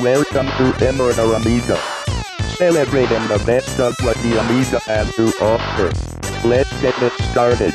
Welcome to Immortal Amiga. Celebrating the best of what the Amiga has to offer. Let's get it started.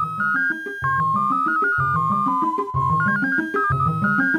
Thank you.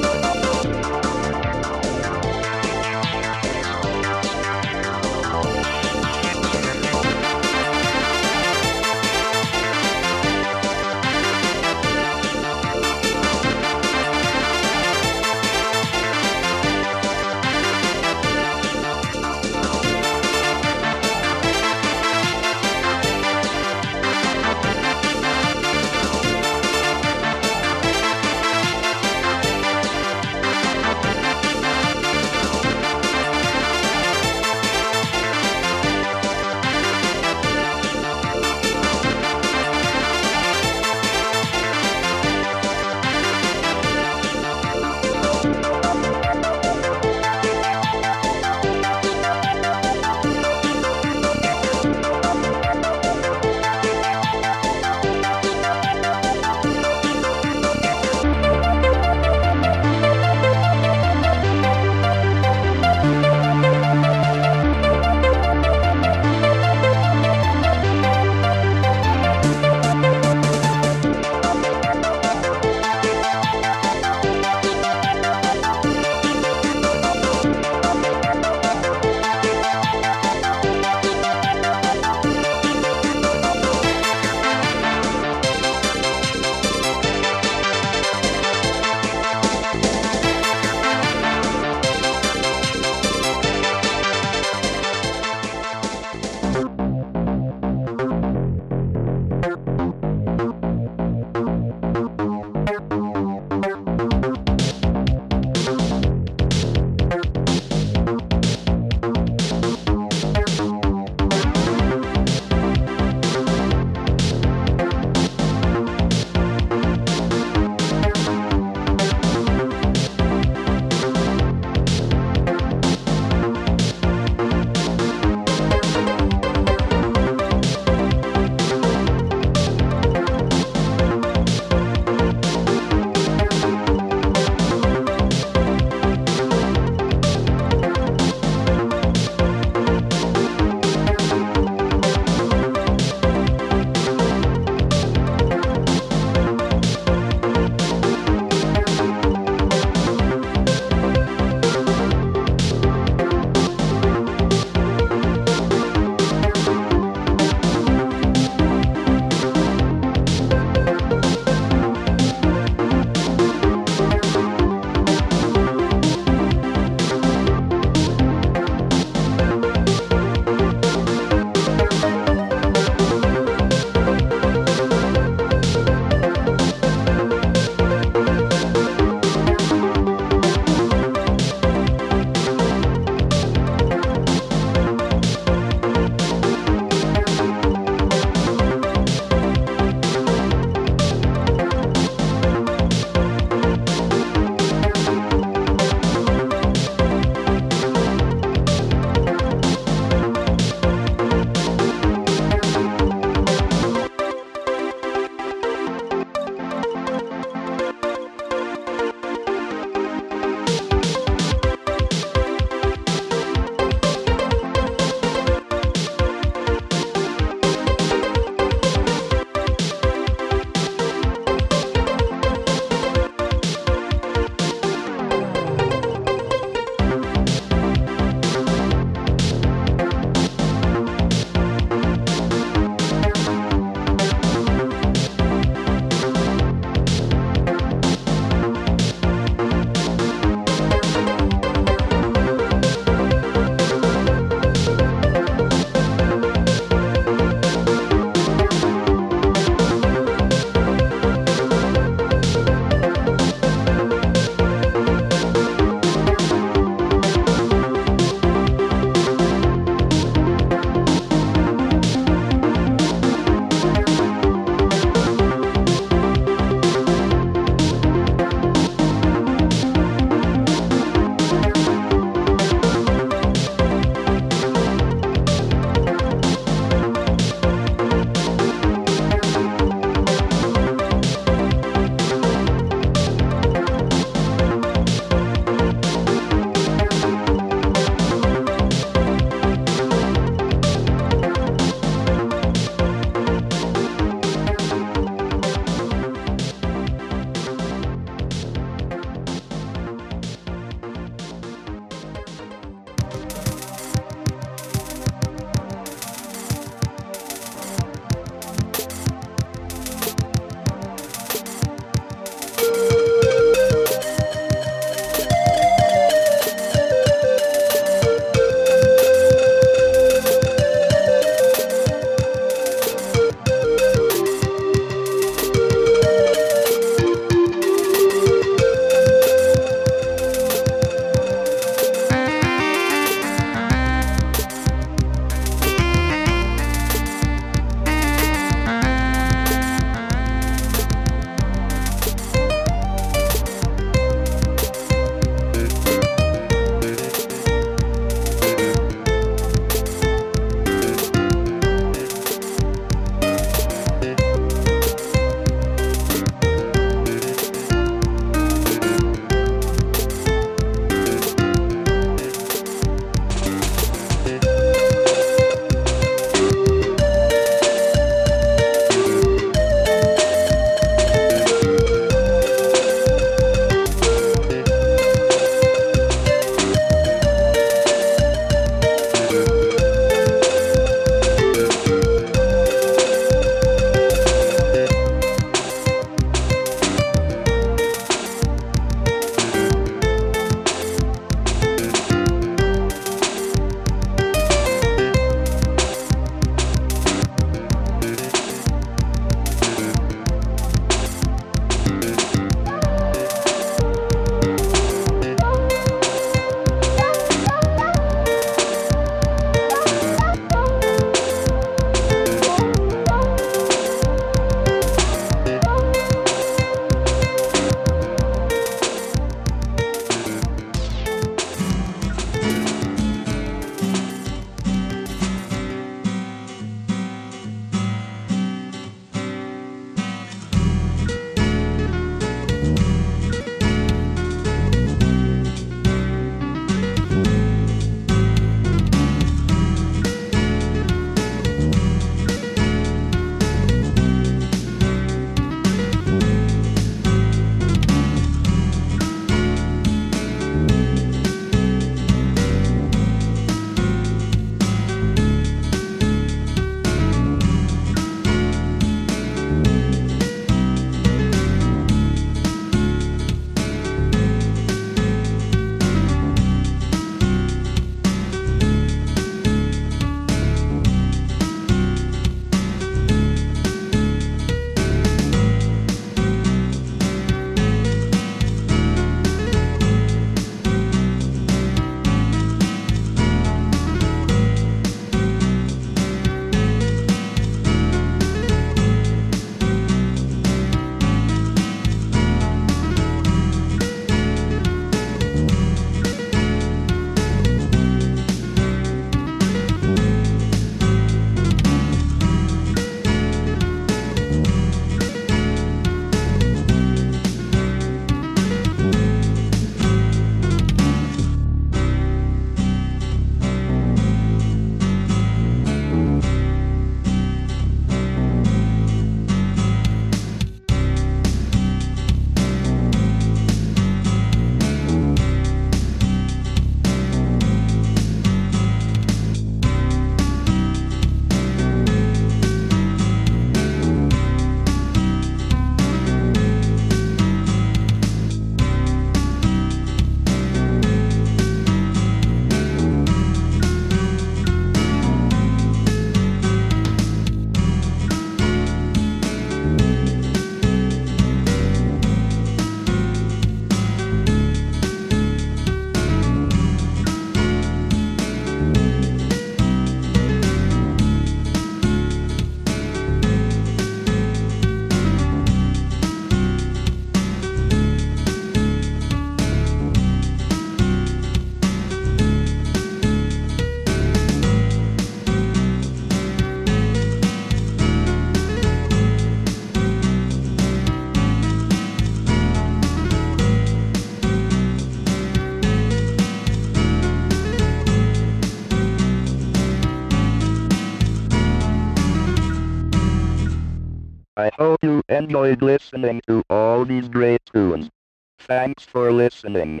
Enjoyed listening to all these great tunes. Thanks for listening.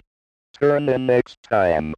Turn in next time.